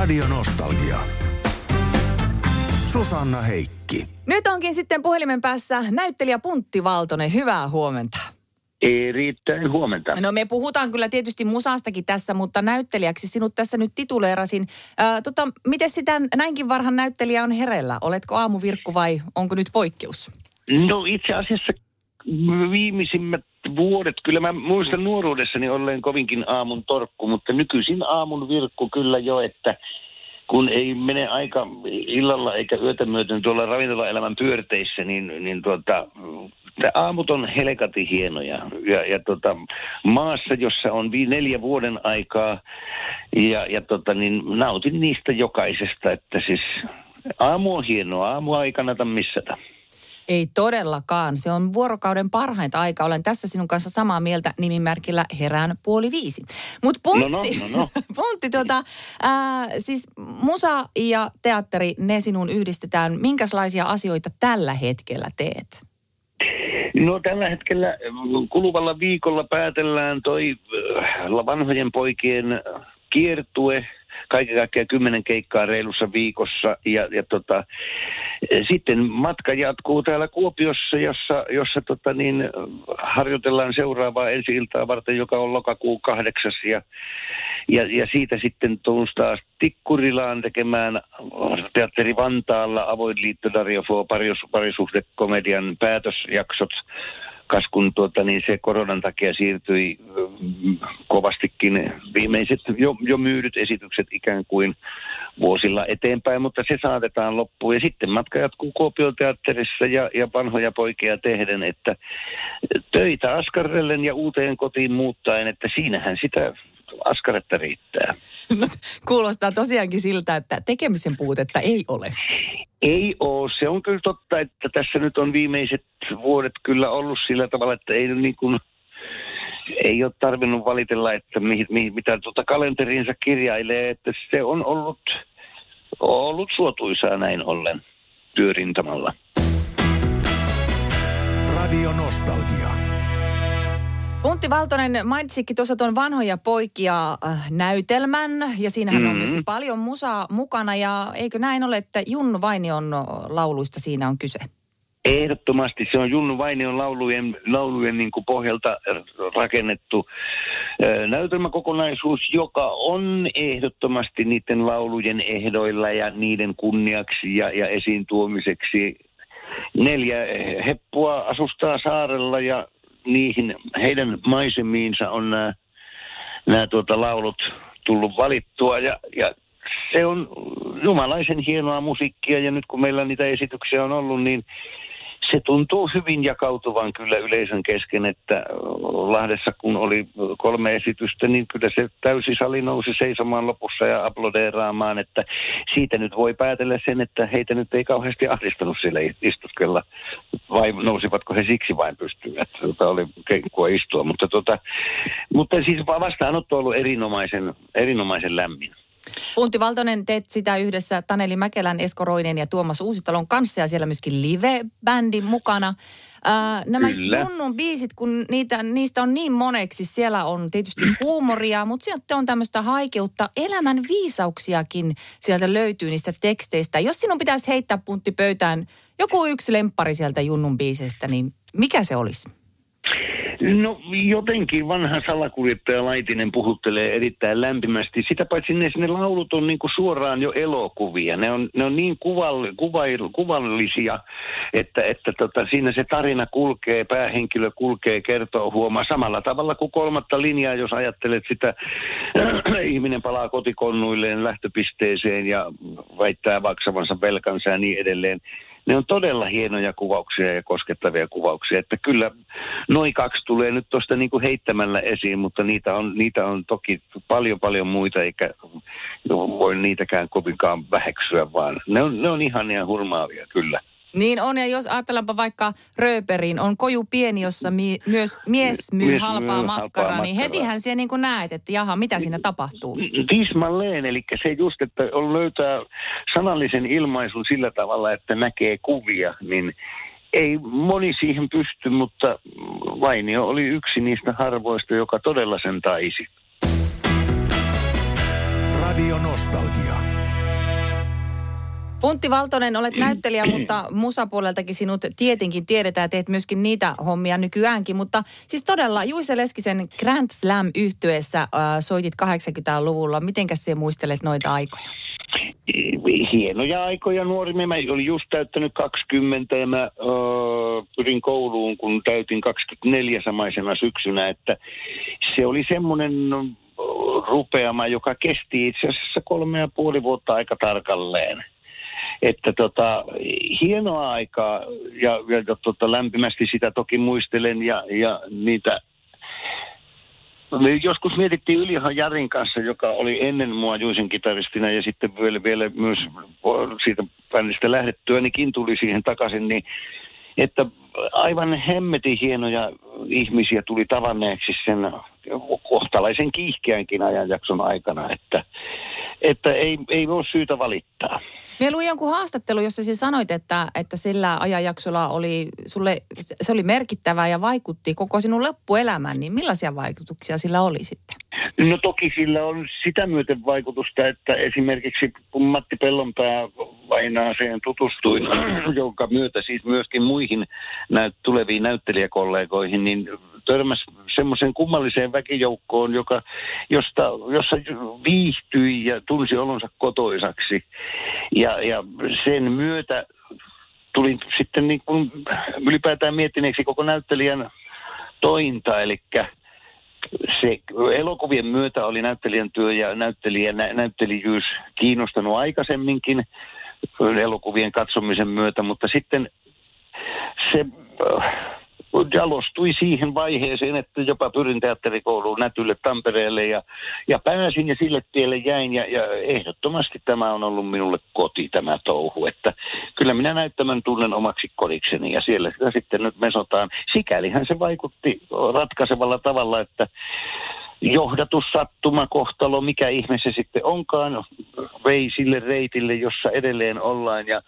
Radio Nostalgia. Susanna Heikki. Nyt onkin sitten puhelimen päässä näyttelijä Puntti Valtonen. Hyvää huomenta. Erittäin huomenta. No me puhutaan kyllä tietysti musastakin tässä, mutta näyttelijäksi sinut tässä nyt tituleerasin. Ää, tota, miten sitä näinkin varhan näyttelijä on herellä? Oletko aamuvirkku vai onko nyt poikkeus? No itse asiassa viimeisimmät vuodet, kyllä mä muistan nuoruudessani olleen kovinkin aamun torkku, mutta nykyisin aamun virkku kyllä jo, että kun ei mene aika illalla eikä yötä myöten tuolla ravintolaelämän pyörteissä, niin, niin tuota, aamut on helkati hienoja. Ja, ja tota, maassa, jossa on vi neljä vuoden aikaa, ja, ja tota, niin nautin niistä jokaisesta, että siis aamu on hienoa, aamua ei kannata missata. Ei todellakaan. Se on vuorokauden parhainta aikaa. Olen tässä sinun kanssa samaa mieltä nimimerkillä herään puoli viisi. Mutta Puntti, no, no, no, no. puntti tota, ää, siis musa ja teatteri, ne sinun yhdistetään. Minkälaisia asioita tällä hetkellä teet? No tällä hetkellä kuluvalla viikolla päätellään toi vanhojen poikien kiertue – kaiken kaikkiaan kymmenen keikkaa reilussa viikossa. Ja, ja tota, sitten matka jatkuu täällä Kuopiossa, jossa, jossa tota niin, harjoitellaan seuraavaa ensi iltaa varten, joka on lokakuun kahdeksas. Ja, ja, ja siitä sitten tuun taas Tikkurilaan tekemään teatteri Vantaalla avoin liitto Dario parisuhdekomedian päätösjaksot kas kun tuota, niin se koronan takia siirtyi mm, kovastikin viimeiset jo, jo myydyt esitykset ikään kuin vuosilla eteenpäin, mutta se saatetaan loppuun. Ja sitten matka jatkuu Kuopion teatterissa ja, ja vanhoja poikia tehden, että töitä askarrellen ja uuteen kotiin muuttaen, että siinähän sitä askaretta riittää. No, kuulostaa tosiaankin siltä, että tekemisen puutetta ei ole. Ei ole. Se on kyllä totta, että tässä nyt on viimeiset vuodet kyllä ollut sillä tavalla, että ei niin kuin, ei ole tarvinnut valitella, että mi, mi, mitä tuota kalenteriinsa kirjailee, että se on ollut, ollut suotuisaa näin ollen työrintamalla. Radio Nostalgia. Puntti Valtonen mainitsikin tuossa tuon vanhoja poikia äh, näytelmän ja siinähän mm-hmm. on myöskin paljon musaa mukana ja eikö näin ole, että Junnu Vainion lauluista siinä on kyse? Ehdottomasti se on Junnu Vainion laulujen, laulujen niin kuin pohjalta rakennettu äh, näytelmäkokonaisuus, joka on ehdottomasti niiden laulujen ehdoilla ja niiden kunniaksi ja, ja esiin tuomiseksi. Neljä heppua asustaa saarella ja niihin heidän maisemiinsa on nämä, nämä tuota laulut tullut valittua. Ja, ja se on jumalaisen hienoa musiikkia. Ja nyt kun meillä niitä esityksiä on ollut, niin se tuntuu hyvin jakautuvan kyllä yleisön kesken, että Lahdessa kun oli kolme esitystä, niin kyllä se täysi sali nousi seisomaan lopussa ja aplodeeraamaan, että siitä nyt voi päätellä sen, että heitä nyt ei kauheasti ahdistanut siellä istuskella, vai nousivatko he siksi vain pystyyn, että tota oli kenkkua istua, mutta, tota, mutta siis vastaanotto on ollut erinomaisen, erinomaisen lämmin. Puntti Valtonen, teet sitä yhdessä Taneli Mäkelän, Esko Roinen ja Tuomas Uusitalon kanssa ja siellä myöskin live-bändi mukana. Ää, nämä Kyllä. Junnun biisit, kun niitä, niistä on niin moneksi, siellä on tietysti huumoria, mutta sieltä on tämmöistä haikeutta, elämän viisauksiakin sieltä löytyy niistä teksteistä. Jos sinun pitäisi heittää puntti pöytään joku yksi lemppari sieltä Junnun biisestä, niin mikä se olisi? No jotenkin vanha salakuljettaja Laitinen puhuttelee erittäin lämpimästi. Sitä paitsi ne, ne laulut on niin kuin suoraan jo elokuvia. Ne on, ne on niin kuvall, kuvail, kuvallisia, että, että tota, siinä se tarina kulkee, päähenkilö kulkee, kertoo, huomaa samalla tavalla kuin kolmatta linjaa, jos ajattelet sitä, ihminen palaa kotikonnuilleen lähtöpisteeseen ja väittää maksavansa velkansa ja niin edelleen ne on todella hienoja kuvauksia ja koskettavia kuvauksia. Että kyllä noin kaksi tulee nyt tuosta niin kuin heittämällä esiin, mutta niitä on, niitä on toki paljon paljon muita, eikä voi niitäkään kovinkaan väheksyä, vaan ne on, ne on ihania hurmaavia kyllä. Niin on, ja jos ajatellaanpa vaikka Rööperin, on koju pieni, jossa mi- myös mies myy mies halpaa, myy makkaraa, halpaa niin hetihän siellä niin kuin näet, että jaha, mitä siinä tapahtuu? Tismalleen, eli se just, että on löytää sanallisen ilmaisun sillä tavalla, että näkee kuvia, niin ei moni siihen pysty, mutta Vainio oli yksi niistä harvoista, joka todella sen taisi. Radio Nostalgia. Puntti Valtonen, olet näyttelijä, mutta musapuoleltakin sinut tietenkin tiedetään, teet myöskin niitä hommia nykyäänkin. Mutta siis todella Juise Leskisen Grand Slam yhtyeessä äh, soitit 80-luvulla. Mitenkäs sinä muistelet noita aikoja? hienoja aikoja nuori. Mä olin just täyttänyt 20 ja mä öö, pyrin kouluun, kun täytin 24 samaisena syksynä, että se oli semmoinen rupeama, joka kesti itse asiassa kolme ja puoli vuotta aika tarkalleen. Että tota, hienoa aikaa ja, ja tota, lämpimästi sitä toki muistelen ja, ja niitä me joskus mietittiin Ylihan Jarin kanssa, joka oli ennen mua Juisin kitaristina ja sitten vielä, vielä myös siitä bändistä lähdettyä, tuli siihen takaisin, niin että aivan hemmetin hienoja ihmisiä tuli tavanneeksi sen kohtalaisen kiihkeänkin ajanjakson aikana, että, että ei, ei ole syytä valittaa. Minä luin jonkun haastattelu, jossa sinä sanoit, että, että sillä ajanjaksolla oli, sulle, se oli merkittävää ja vaikutti koko sinun loppuelämään, niin millaisia vaikutuksia sillä oli sitten? No toki sillä on sitä myöten vaikutusta, että esimerkiksi kun Matti Pellonpää vainaaseen tutustuin, jonka myötä siis myöskin muihin näyt, tuleviin näyttelijäkollegoihin, niin törmäsi semmoiseen kummalliseen väkijoukkoon, joka, josta, jossa viihtyi ja tunsi olonsa kotoisaksi. Ja, ja sen myötä tuli sitten niin kuin ylipäätään miettineeksi koko näyttelijän tointa, eli se elokuvien myötä oli näyttelijän työ ja näyttelijä, nä, näyttelijyys kiinnostanut aikaisemminkin elokuvien katsomisen myötä, mutta sitten se jalostui siihen vaiheeseen, että jopa pyrin teatterikouluun Nätylle Tampereelle ja, ja pääsin ja sille tielle jäin ja, ja ehdottomasti tämä on ollut minulle koti tämä touhu, että kyllä minä näyttämän tunnen omaksi kodikseni ja siellä sitä sitten nyt mesotaan. Sikälihän se vaikutti ratkaisevalla tavalla, että johdatus, sattuma, kohtalo, mikä ihme se sitten onkaan, vei sille reitille, jossa edelleen ollaan ja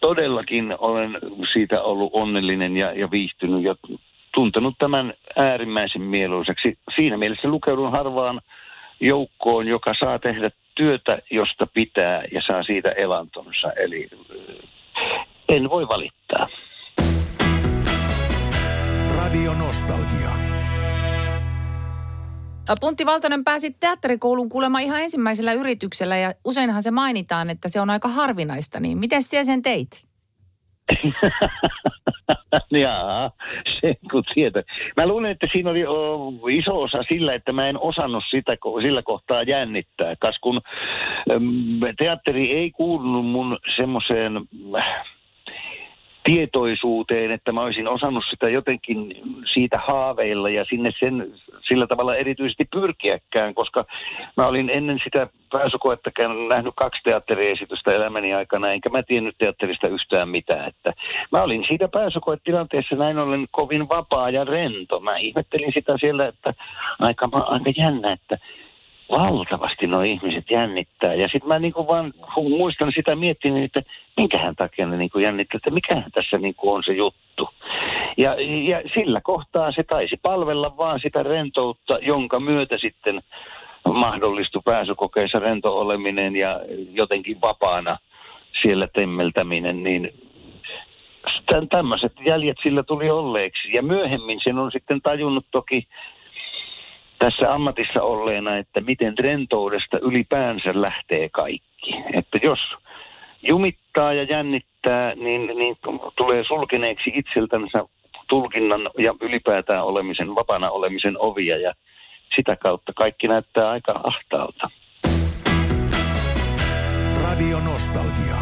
todellakin olen siitä ollut onnellinen ja, ja viihtynyt ja tuntenut tämän äärimmäisen mieluiseksi. Siinä mielessä lukeudun harvaan joukkoon, joka saa tehdä työtä, josta pitää ja saa siitä elantonsa. Eli eh, en voi valittaa. Radio Nostalgia. Puntti Valtonen pääsi teatterikouluun kuulemma ihan ensimmäisellä yrityksellä ja useinhan se mainitaan, että se on aika harvinaista. Niin miten siellä sen teit? Jaa, se kun tietää. Mä luulen, että siinä oli o, iso osa sillä, että mä en osannut sitä sillä kohtaa jännittää. Kas kun teatteri ei kuulunut mun semmoiseen tietoisuuteen, että mä olisin osannut sitä jotenkin siitä haaveilla ja sinne sen sillä tavalla erityisesti pyrkiäkään, koska mä olin ennen sitä pääsykoettakään nähnyt kaksi teatteriesitystä elämäni aikana, enkä mä tiennyt teatterista yhtään mitään. Että mä olin siitä pääsykoetilanteessa näin ollen kovin vapaa ja rento. Mä ihmettelin sitä siellä, että aika, aika jännä, että valtavasti nuo ihmiset jännittää. Ja sitten mä niinku vaan muistan sitä miettinyt, että minkähän takia ne niinku jännittää, että mikähän tässä niinku on se juttu. Ja, ja sillä kohtaa se taisi palvella vaan sitä rentoutta, jonka myötä sitten mahdollistui pääsykokeissa rento oleminen ja jotenkin vapaana siellä temmeltäminen, niin tämmöiset jäljet sillä tuli olleeksi. Ja myöhemmin sen on sitten tajunnut toki tässä ammatissa olleena, että miten rentoudesta ylipäänsä lähtee kaikki. Että jos jumittaa ja jännittää, niin, niin tulee sulkeneeksi itseltänsä tulkinnan ja ylipäätään olemisen, vapana olemisen ovia ja sitä kautta kaikki näyttää aika ahtaalta. Radio Nostalgia.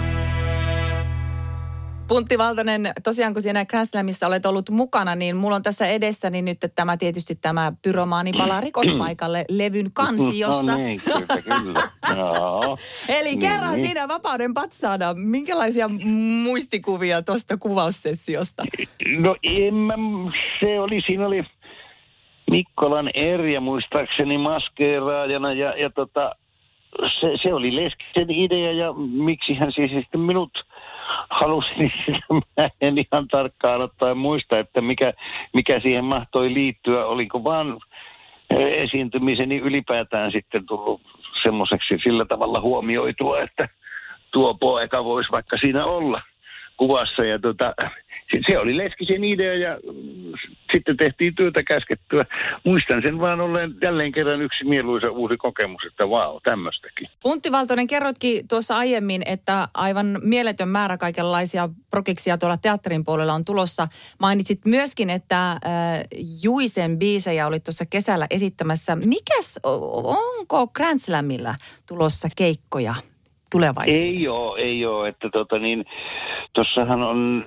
Puntti Valtonen, tosiaan kun siinä Grand Slamissa olet ollut mukana, niin mulla on tässä edessäni nyt tämä tietysti tämä pyromaani palaa rikospaikalle levyn kansi, jossa... No niin, kyllä, kyllä. No. Eli niin, kerran niin. siinä vapauden patsaana, minkälaisia muistikuvia tuosta kuvaussessiosta? No en mä, se oli, siinä oli Mikkolan Erja muistaakseni maskeeraajana ja, ja tota, se, se oli Leskisen idea ja miksi hän siis sitten minut halusin sitä, mä en ihan tarkkaan ottaen muista, että mikä, mikä siihen mahtoi liittyä. Oliko vaan esiintymiseni ylipäätään sitten tullut se semmoiseksi sillä tavalla huomioitua, että tuo poika voisi vaikka siinä olla kuvassa. Ja tota, se oli Leskisen idea ja sitten tehtiin työtä käskettyä. Muistan sen vaan olleen jälleen kerran yksi mieluisa uusi kokemus, että vau, tämmöistäkin. Untti Valtonen, kerroitkin tuossa aiemmin, että aivan mieletön määrä kaikenlaisia prokiksia tuolla teatterin puolella on tulossa. Mainitsit myöskin, että äh, Juisen biisejä oli tuossa kesällä esittämässä. Mikäs, onko Grand Slamilla tulossa keikkoja? Tulevaisuudessa? Ei ole, ei ole. Että tota niin, tossahan on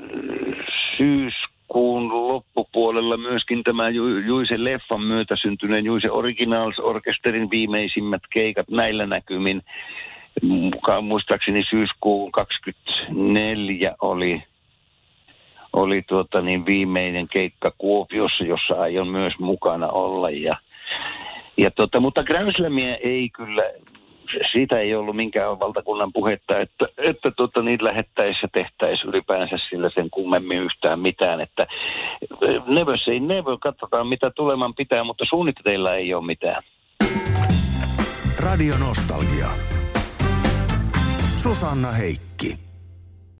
syyskuun loppupuolella myöskin tämä Ju- Juise Leffan myötä syntyneen Juise Originals Orkesterin viimeisimmät keikat näillä näkymin. Mukaan muistaakseni syyskuun 24 oli, oli tuota niin viimeinen keikka Kuopiossa, jossa aion myös mukana olla. Ja, ja tota, mutta Gränslämiä ei kyllä siitä ei ollut minkään valtakunnan puhetta, että, että tota, niin lähettäisiin ja tehtäisiin ylipäänsä sillä sen kummemmin yhtään mitään. Että never say never, katsotaan mitä tuleman pitää, mutta suunnitteilla ei ole mitään. Radio Nostalgia. Susanna Heikki.